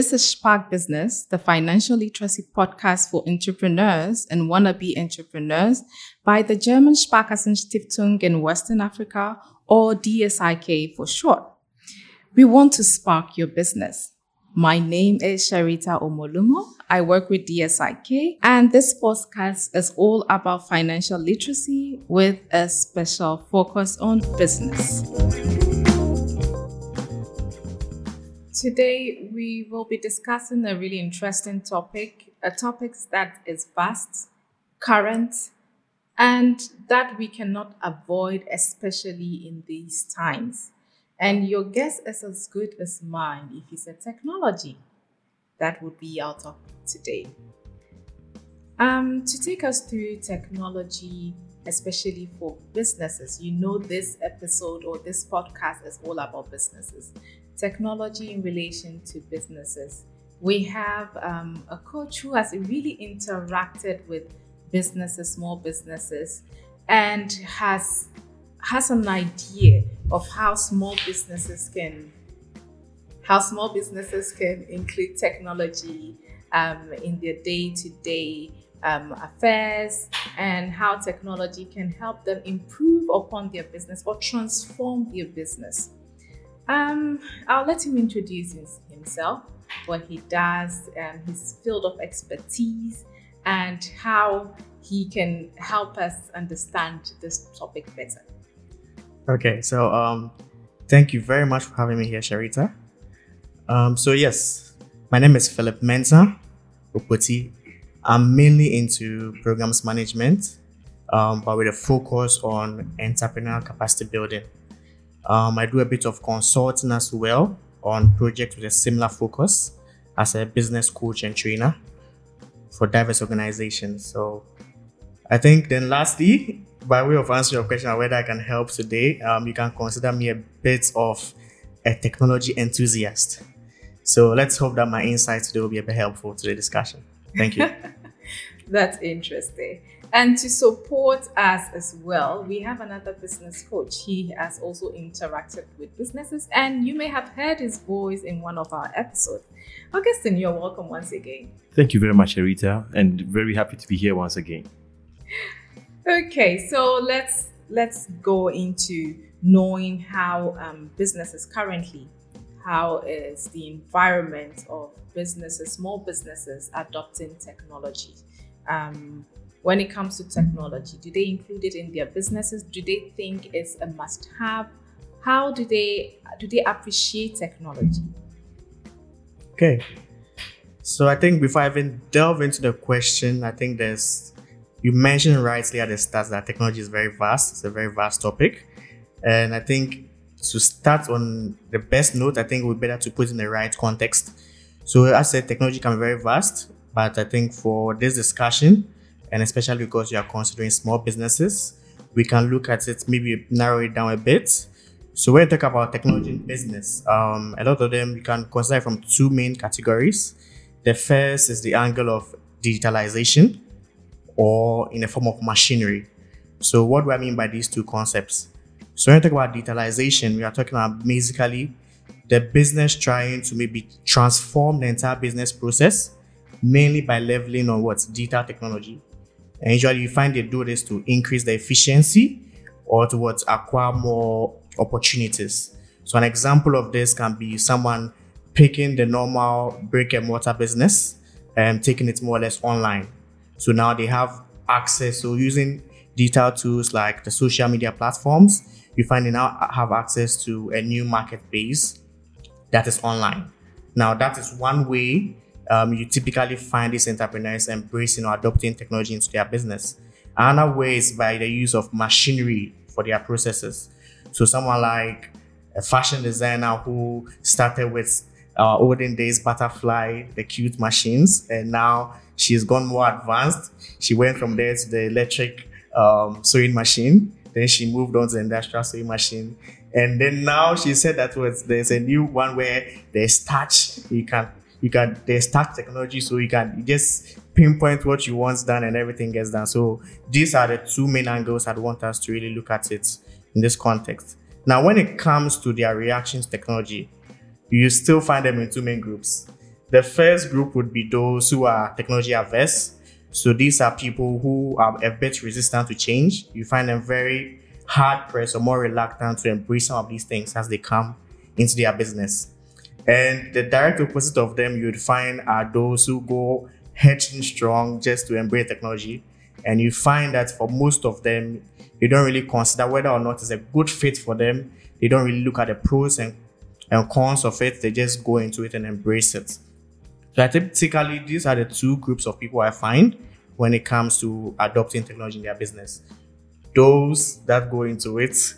This is Spark Business, the financial literacy podcast for entrepreneurs and wannabe entrepreneurs by the German Sparkassenstiftung in Western Africa, or DSIK for short. We want to spark your business. My name is Sherita Omolumo. I work with DSIK, and this podcast is all about financial literacy with a special focus on business. Today, we will be discussing a really interesting topic, a topic that is vast, current, and that we cannot avoid, especially in these times. And your guess is as good as mine if you said technology. That would be our topic today. Um, to take us through technology, especially for businesses, you know, this episode or this podcast is all about businesses technology in relation to businesses. We have um, a coach who has really interacted with businesses, small businesses, and has has an idea of how small businesses can how small businesses can include technology um, in their day-to-day um, affairs and how technology can help them improve upon their business or transform their business. Um, I'll let him introduce his, himself, what he does, and his field of expertise, and how he can help us understand this topic better. Okay, so um, thank you very much for having me here, Sherita. Um, so yes, my name is Philip Mensah Opoti. I'm mainly into programs management, um, but with a focus on entrepreneurial capacity building. Um, I do a bit of consulting as well on projects with a similar focus as a business coach and trainer for diverse organizations. So I think then lastly, by way of answering your question on whether I can help today, um, you can consider me a bit of a technology enthusiast. So let's hope that my insights today will be a bit helpful to the discussion. Thank you. That's interesting. And to support us as well, we have another business coach. He has also interacted with businesses, and you may have heard his voice in one of our episodes. Augustine, you're welcome once again. Thank you very much, Arita, and very happy to be here once again. Okay, so let's let's go into knowing how um, businesses currently, how is the environment of businesses, small businesses adopting technology. Um, when it comes to technology? Do they include it in their businesses? Do they think it's a must-have? How do they do they appreciate technology? Okay. So I think before I even delve into the question, I think there's you mentioned rightly at the start that technology is very vast. It's a very vast topic. And I think to start on the best note, I think be better to put in the right context. So as I said, technology can be very vast, but I think for this discussion, and especially because you are considering small businesses, we can look at it, maybe narrow it down a bit. So when you talk about technology in business, um, a lot of them you can consider from two main categories. The first is the angle of digitalization or in a form of machinery. So what do I mean by these two concepts? So when you talk about digitalization, we are talking about basically the business trying to maybe transform the entire business process, mainly by leveling on what's digital technology. And usually you find they do this to increase the efficiency or towards acquire more opportunities. So an example of this can be someone picking the normal brick and mortar business and taking it more or less online. So now they have access. So using digital tools like the social media platforms, you find they now have access to a new market base that is online. Now that is one way um, you typically find these entrepreneurs embracing or adopting technology into their business. Another way is by the use of machinery for their processes. So someone like a fashion designer who started with uh, olden days butterfly, the cute machines, and now she's gone more advanced. She went from there to the electric um, sewing machine. Then she moved on to the industrial sewing machine. And then now she said that was there's a new one where there's touch. You can you can there's tax technology so you can just pinpoint what you want done and everything gets done so these are the two main angles i'd want us to really look at it in this context now when it comes to their reactions technology you still find them in two main groups. The first group would be those who are technology averse. So these are people who are a bit resistant to change. You find them very hard pressed or more reluctant to embrace some of these things as they come into their business. And the direct opposite of them you'd find are those who go hedging strong just to embrace technology. And you find that for most of them, they don't really consider whether or not it's a good fit for them. They don't really look at the pros and, and cons of it. They just go into it and embrace it. So I typically these are the two groups of people I find when it comes to adopting technology in their business. Those that go into it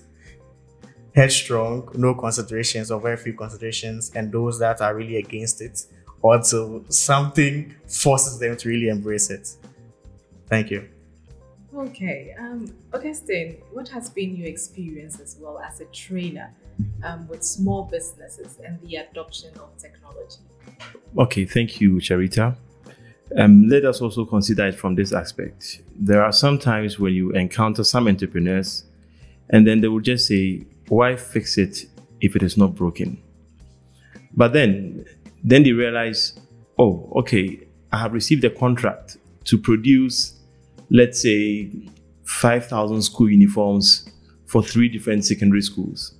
headstrong, no considerations or very few considerations, and those that are really against it until something forces them to really embrace it. Thank you. Okay, um, Augustine, what has been your experience as well as a trainer um, with small businesses and the adoption of technology? Okay, thank you, Sherita. Um, let us also consider it from this aspect. There are some times when you encounter some entrepreneurs and then they will just say, Why fix it if it is not broken? But then, then they realize, Oh, okay, I have received a contract to produce, let's say, 5,000 school uniforms for three different secondary schools.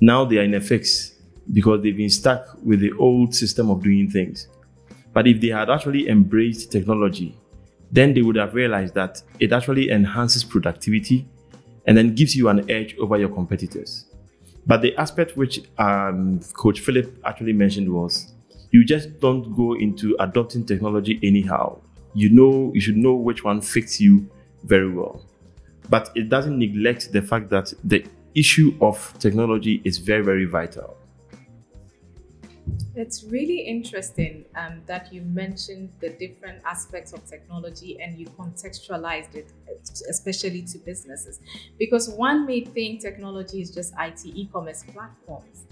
Now they are in a fix because they've been stuck with the old system of doing things. But if they had actually embraced technology, then they would have realized that it actually enhances productivity and then gives you an edge over your competitors. But the aspect which um, Coach Philip actually mentioned was you just don't go into adopting technology anyhow. You know, you should know which one fits you very well. But it doesn't neglect the fact that the issue of technology is very, very vital. It's really interesting um, that you mentioned the different aspects of technology and you contextualized it, especially to businesses. Because one may think technology is just IT e commerce platforms,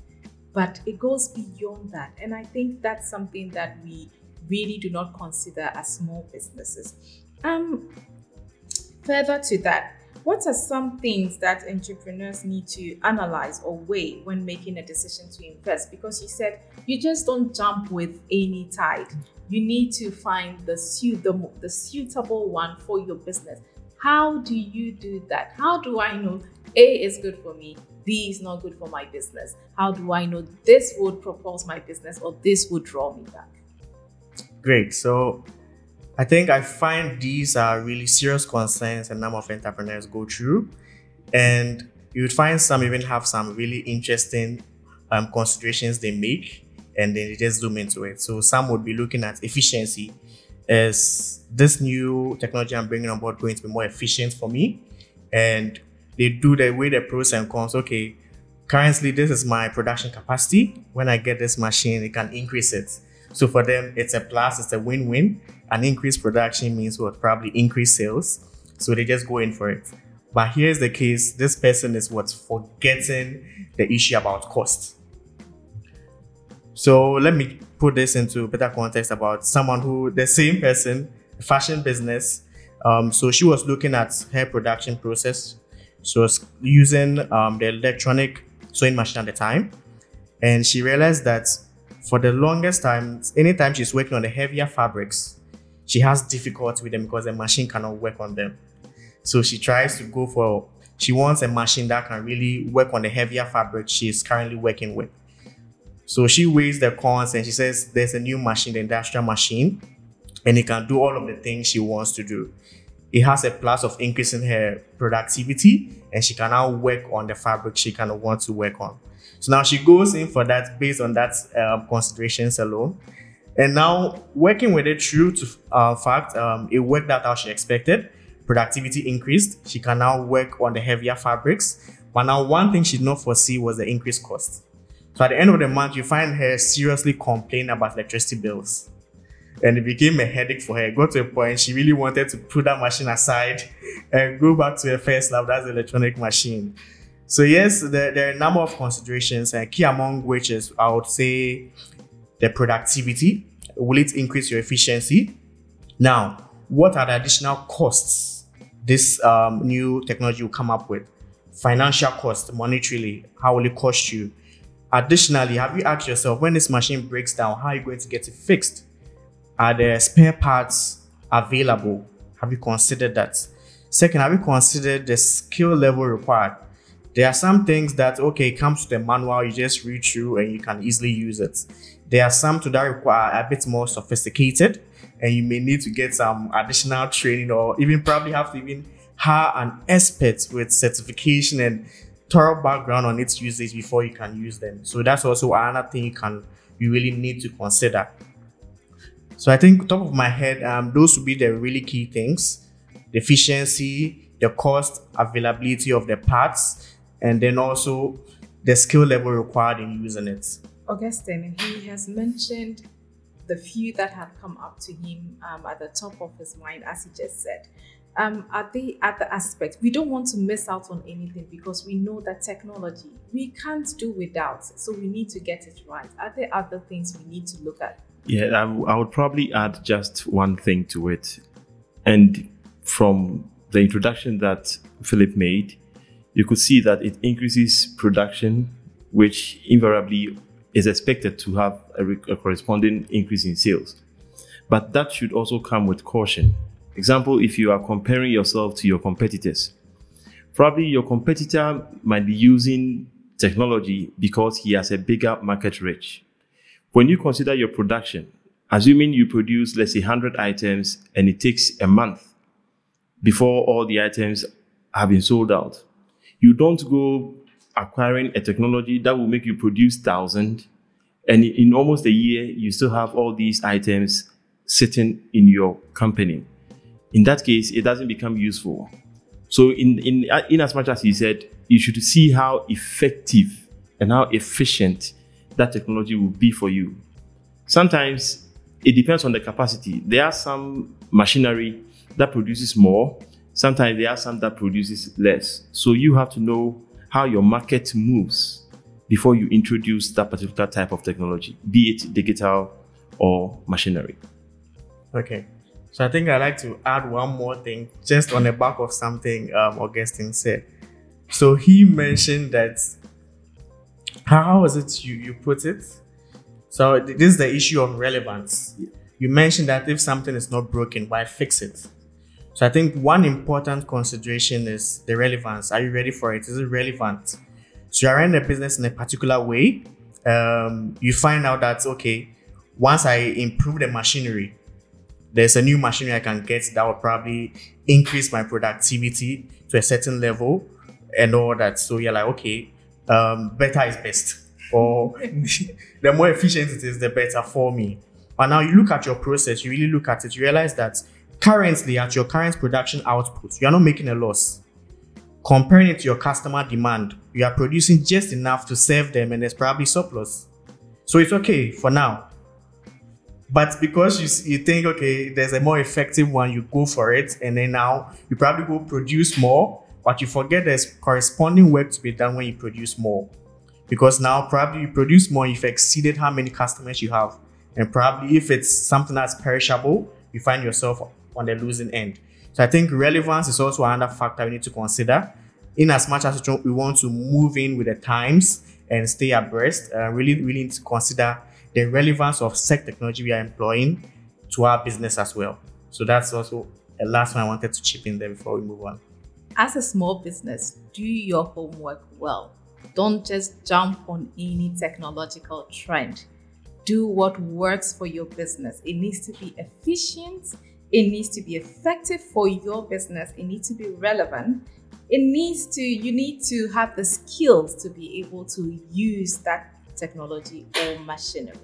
but it goes beyond that. And I think that's something that we really do not consider as small businesses. Um, further to that, what are some things that entrepreneurs need to analyze or weigh when making a decision to invest? Because you said you just don't jump with any tide. You need to find the, suit, the, the suitable one for your business. How do you do that? How do I know A is good for me, B is not good for my business? How do I know this would propose my business or this would draw me back? Great. So I think I find these are really serious concerns a number of entrepreneurs go through. And you would find some even have some really interesting um, considerations they make and then they just zoom into it. So some would be looking at efficiency. Is this new technology I'm bringing on board going to be more efficient for me? And they do the way the pros and cons. Okay, currently this is my production capacity. When I get this machine, it can increase it. So for them, it's a plus, it's a win-win. An increased production means what probably increased sales. So they just go in for it. But here's the case: this person is what's forgetting the issue about cost. So let me put this into better context about someone who the same person, fashion business. Um, so she was looking at her production process. She was using um, the electronic sewing machine at the time, and she realized that for the longest time, anytime she's working on the heavier fabrics, she has difficulty with them because the machine cannot work on them. So she tries to go for, she wants a machine that can really work on the heavier fabric she's currently working with. So she weighs the cons and she says there's a new machine, the industrial machine, and it can do all of the things she wants to do. It has a plus of increasing her productivity and she can now work on the fabric she kind of wants to work on. So now she goes in for that based on that um, considerations alone. And now working with it through to uh, fact, um, it worked out how she expected. Productivity increased. She can now work on the heavier fabrics. But now one thing she did not foresee was the increased cost. So at the end of the month, you find her seriously complaining about electricity bills. And it became a headache for her. It got to a point she really wanted to put that machine aside and go back to her first love, that's the electronic machine. So yes, there, there, are a number of considerations, and key among which is I would say the productivity. Will it increase your efficiency? Now, what are the additional costs this um, new technology will come up with? Financial cost, monetarily, how will it cost you? Additionally, have you asked yourself when this machine breaks down, how are you going to get it fixed? Are there spare parts available? Have you considered that? Second, have you considered the skill level required? There are some things that okay comes to the manual, you just read through and you can easily use it. There are some to that require a bit more sophisticated, and you may need to get some additional training or even probably have to even hire an expert with certification and thorough background on its usage before you can use them. So that's also another thing you can you really need to consider. So I think top of my head, um, those would be the really key things: the efficiency, the cost, availability of the parts, and then also the skill level required in using it. Augustine, he has mentioned the few that have come up to him um, at the top of his mind, as he just said. Um, are they at the aspect we don't want to miss out on anything because we know that technology we can't do without, so we need to get it right. Are there other things we need to look at? Yeah, I, w- I would probably add just one thing to it, and from the introduction that Philip made, you could see that it increases production, which invariably is expected to have a, re- a corresponding increase in sales. But that should also come with caution. Example, if you are comparing yourself to your competitors, probably your competitor might be using technology because he has a bigger market reach. When you consider your production, assuming you produce, let's say, 100 items and it takes a month before all the items have been sold out, you don't go acquiring a technology that will make you produce thousand, and in almost a year you still have all these items sitting in your company. In that case, it doesn't become useful. So, in in in as much as he said, you should see how effective and how efficient that technology will be for you. Sometimes it depends on the capacity. There are some machinery that produces more Sometimes there are some that produces less. So you have to know how your market moves before you introduce that particular type of technology, be it digital or machinery. Okay. So I think I'd like to add one more thing just on the back of something um, Augustine said. So he mentioned that, how was it you, you put it? So this is the issue of relevance. You mentioned that if something is not broken, why fix it? So I think one important consideration is the relevance. Are you ready for it? Is it relevant? So you're running a business in a particular way. Um, you find out that okay, once I improve the machinery, there's a new machinery I can get that will probably increase my productivity to a certain level and all that. So you're like, okay, um, better is best. Or the more efficient it is, the better for me. But now you look at your process, you really look at it, you realize that currently at your current production output, you are not making a loss. Comparing it to your customer demand, you are producing just enough to serve them and there's probably surplus. So it's okay for now. But because you, you think, okay, there's a more effective one, you go for it. And then now you probably go produce more, but you forget there's corresponding work to be done when you produce more. Because now probably you produce more, you've exceeded how many customers you have. And probably if it's something that's perishable, you find yourself on the losing end. So I think relevance is also another factor we need to consider. In as much as we want to move in with the times and stay abreast, uh, really, really need to consider the relevance of SEC technology we are employing to our business as well. So that's also a last one I wanted to chip in there before we move on. As a small business, do your homework well. Don't just jump on any technological trend. Do what works for your business. It needs to be efficient it needs to be effective for your business. It needs to be relevant. It needs to, you need to have the skills to be able to use that technology or machinery.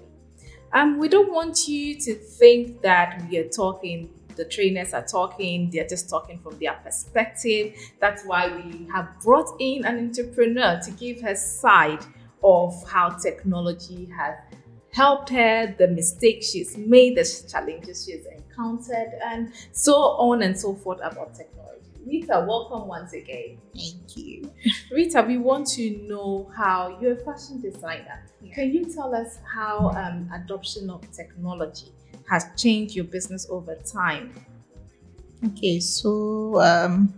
Um, we don't want you to think that we are talking, the trainers are talking, they're just talking from their perspective. That's why we have brought in an entrepreneur to give her side of how technology has helped her, the mistakes she's made, the challenges she's encountered, and so on and so forth about technology. Rita, welcome once again. Thank you. Rita, we want to know how you're a fashion designer. Can you tell us how um, adoption of technology has changed your business over time? Okay, so um,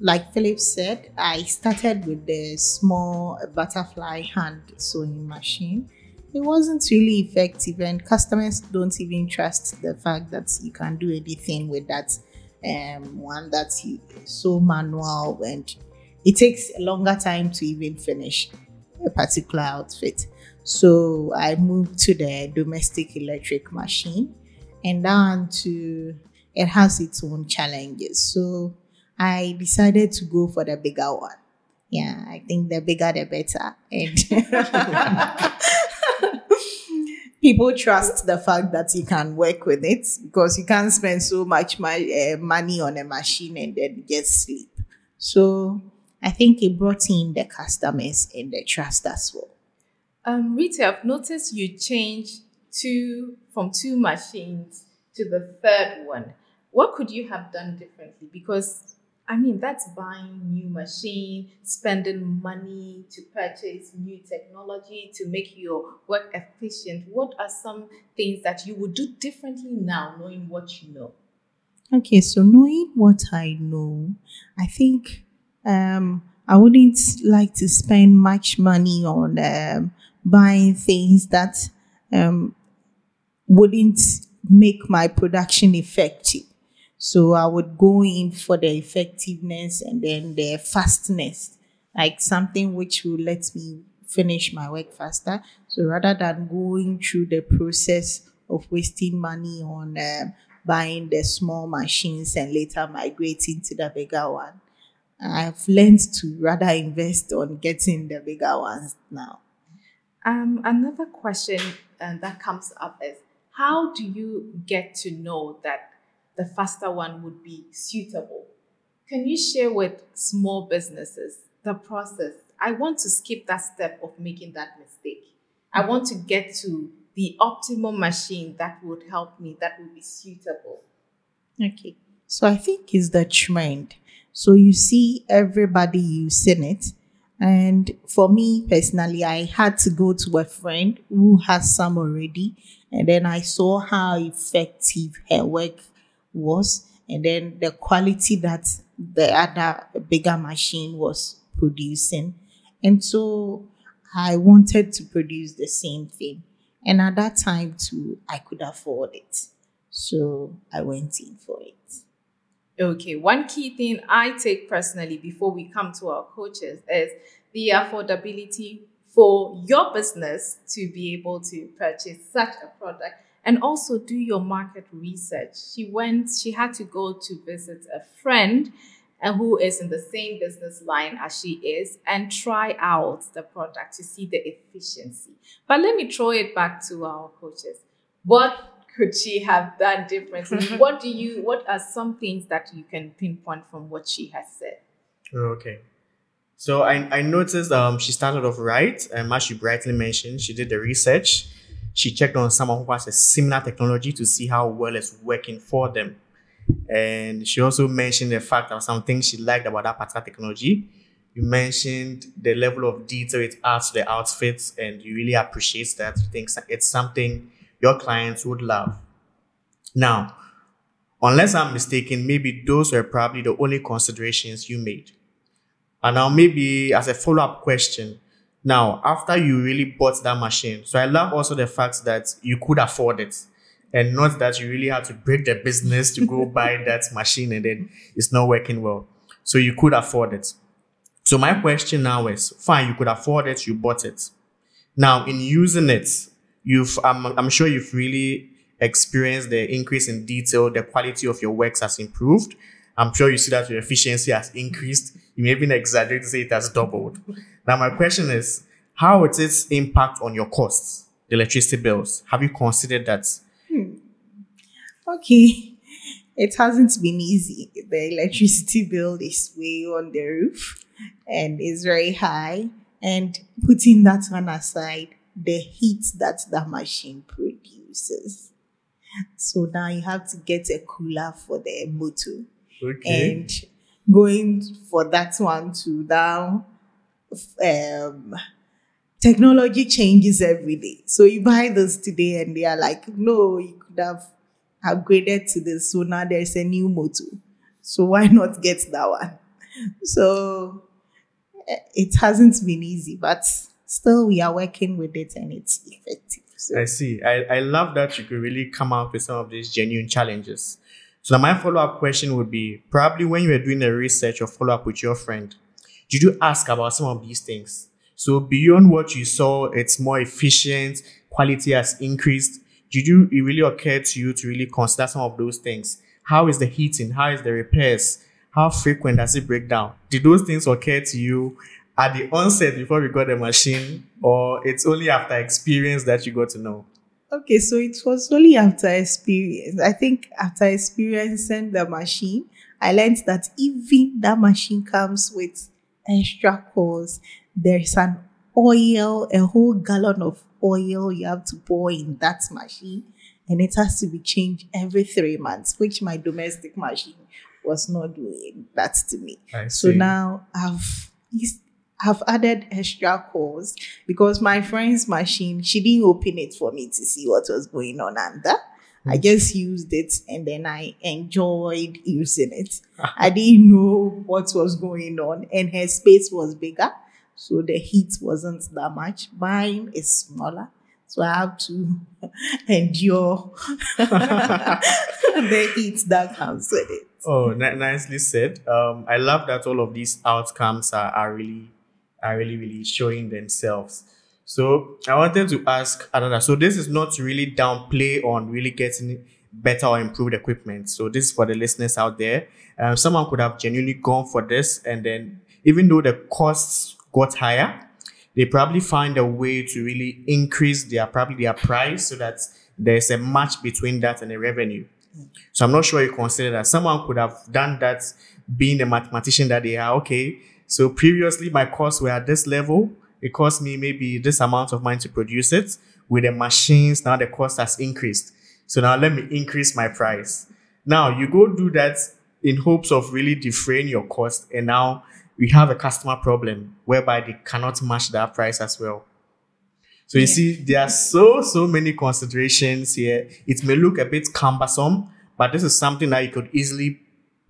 like Philip said, I started with the small butterfly hand sewing machine. It wasn't really effective, and customers don't even trust the fact that you can do anything with that um, one that's so manual and it takes a longer time to even finish a particular outfit. So I moved to the domestic electric machine and down to it has its own challenges. So I decided to go for the bigger one. Yeah, I think the bigger the better. And people trust the fact that you can work with it because you can't spend so much my, uh, money on a machine and then just sleep. So I think it brought in the customers and the trust as well. Um, Rita, I've noticed you changed two from two machines to the third one. What could you have done differently? Because I mean, that's buying new machine, spending money to purchase new technology to make your work efficient. What are some things that you would do differently now, knowing what you know? Okay, so knowing what I know, I think um, I wouldn't like to spend much money on um, buying things that um, wouldn't make my production effective. So I would go in for the effectiveness and then the fastness, like something which will let me finish my work faster. So rather than going through the process of wasting money on um, buying the small machines and later migrating to the bigger one, I've learned to rather invest on getting the bigger ones now. Um, another question uh, that comes up is how do you get to know that the faster one would be suitable. Can you share with small businesses the process? I want to skip that step of making that mistake. I mm-hmm. want to get to the optimal machine that would help me, that would be suitable. Okay. So I think it's the trend. So you see everybody using it. And for me personally, I had to go to a friend who has some already. And then I saw how effective her work was, and then the quality that the other bigger machine was producing. And so I wanted to produce the same thing. And at that time, too, I could afford it. So I went in for it. Okay, one key thing I take personally before we come to our coaches is the affordability for your business to be able to purchase such a product and also do your market research. She went, she had to go to visit a friend and uh, who is in the same business line as she is and try out the product to see the efficiency. But let me throw it back to our coaches. What could she have done differently? what do you what are some things that you can pinpoint from what she has said? Okay. So I, I noticed um she started off right, and as she brightly mentioned, she did the research she checked on someone who has a similar technology to see how well it's working for them. And she also mentioned the fact of some things she liked about that particular technology. You mentioned the level of detail it adds to the outfits, and you really appreciate that. You think it's something your clients would love. Now, unless I'm mistaken, maybe those were probably the only considerations you made. And now, maybe as a follow up question, now, after you really bought that machine, so I love also the fact that you could afford it and not that you really had to break the business to go buy that machine and then it's not working well. So you could afford it. So my question now is fine, you could afford it, you bought it. Now, in using it, you've, I'm, I'm sure you've really experienced the increase in detail, the quality of your works has improved. I'm sure you see that your efficiency has increased. You may even exaggerate to say it has doubled. Now, my question is, how is its impact on your costs, the electricity bills? Have you considered that? Hmm. Okay, it hasn't been easy. The electricity bill is way on the roof and is very high. And putting that one aside, the heat that the machine produces. So now you have to get a cooler for the motor. Okay. And going for that one to now um, technology changes every day. So you buy this today and they are like, no, you could have upgraded to this. So now there's a new motor. So why not get that one? so eh, it hasn't been easy, but still we are working with it and it's effective. So I see. I, I love that you could really come out with some of these genuine challenges. So my follow-up question would be probably when you were doing the research or follow-up with your friend, did you ask about some of these things? So beyond what you saw, it's more efficient, quality has increased. Did you it really occur to you to really consider some of those things? How is the heating? How is the repairs? How frequent does it break down? Did those things occur to you at the onset before we got the machine, or it's only after experience that you got to know? Okay, so it was only after experience. I think after experiencing the machine, I learned that even that machine comes with extra costs. There's an oil, a whole gallon of oil you have to pour in that machine, and it has to be changed every three months, which my domestic machine was not doing that to me. So now I've have added extra calls because my friend's machine, she didn't open it for me to see what was going on under. I just used it and then I enjoyed using it. I didn't know what was going on, and her space was bigger, so the heat wasn't that much. Mine is smaller, so I have to endure the heat that comes with it. Oh, ni- nicely said. Um, I love that all of these outcomes are, are really, are really, really showing themselves. So I wanted to ask another. So this is not really downplay on really getting better or improved equipment. So this is for the listeners out there. Um, someone could have genuinely gone for this, and then even though the costs got higher, they probably find a way to really increase their probably their price so that there's a match between that and the revenue. So I'm not sure you consider that someone could have done that being the mathematician that they are. Okay, so previously my costs were at this level. It cost me maybe this amount of money to produce it. With the machines, now the cost has increased. So now let me increase my price. Now you go do that in hopes of really defraying your cost, and now we have a customer problem whereby they cannot match that price as well. So you Yeah. see, there are so so many considerations here. It may look a bit cumbersome, but this is something that you could easily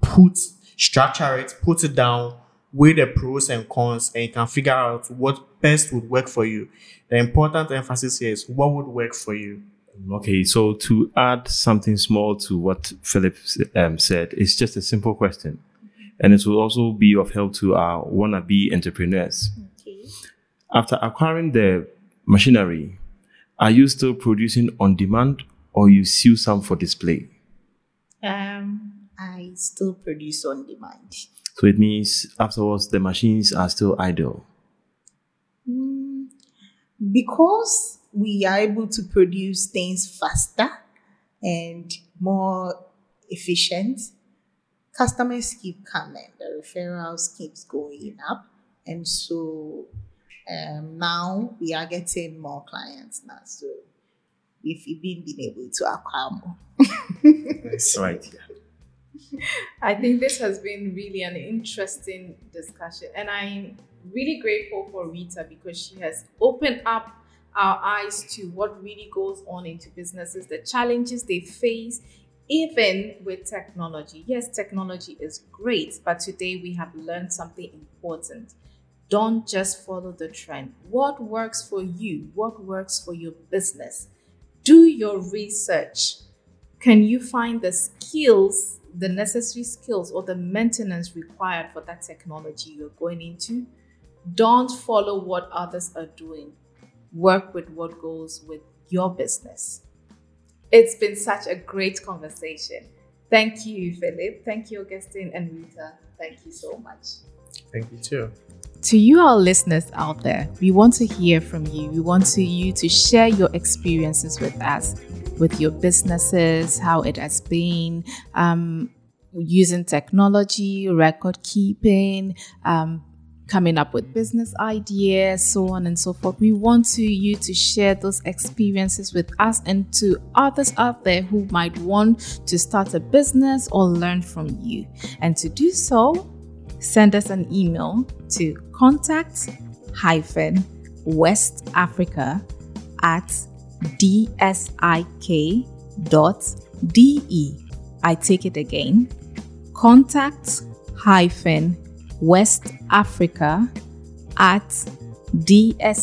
put, structure it, put it down, weigh the pros and cons, and you can figure out what best would work for you. The important emphasis here is what would work for you. Okay, so to add something small to what Philip um, said, it's just a simple question. And it will also be of help to our wannabe entrepreneurs. Okay. After acquiring the machinery, are you still producing on demand or you seal some for display? Um, I still produce on demand. So it means afterwards the machines are still idle. Mm, because we are able to produce things faster and more efficient, customers keep coming. The referrals keeps going up, and so um, now we are getting more clients now. So we've even been able to acquire more. Right. I think this has been really an interesting discussion, and I'm really grateful for Rita because she has opened up our eyes to what really goes on into businesses, the challenges they face, even with technology. Yes, technology is great, but today we have learned something important. Don't just follow the trend. What works for you? What works for your business? Do your research can you find the skills, the necessary skills, or the maintenance required for that technology you're going into? Don't follow what others are doing. Work with what goes with your business. It's been such a great conversation. Thank you, Philip. Thank you, Augustine and Rita. Thank you so much. Thank you too. To you, our listeners out there, we want to hear from you. We want to, you to share your experiences with us, with your businesses, how it has been um, using technology, record keeping, um, coming up with business ideas, so on and so forth. We want to you to share those experiences with us and to others out there who might want to start a business or learn from you. And to do so, send us an email to contact hyphen west africa at dsik.de i take it again contact hyphen West Africa at dsik.de.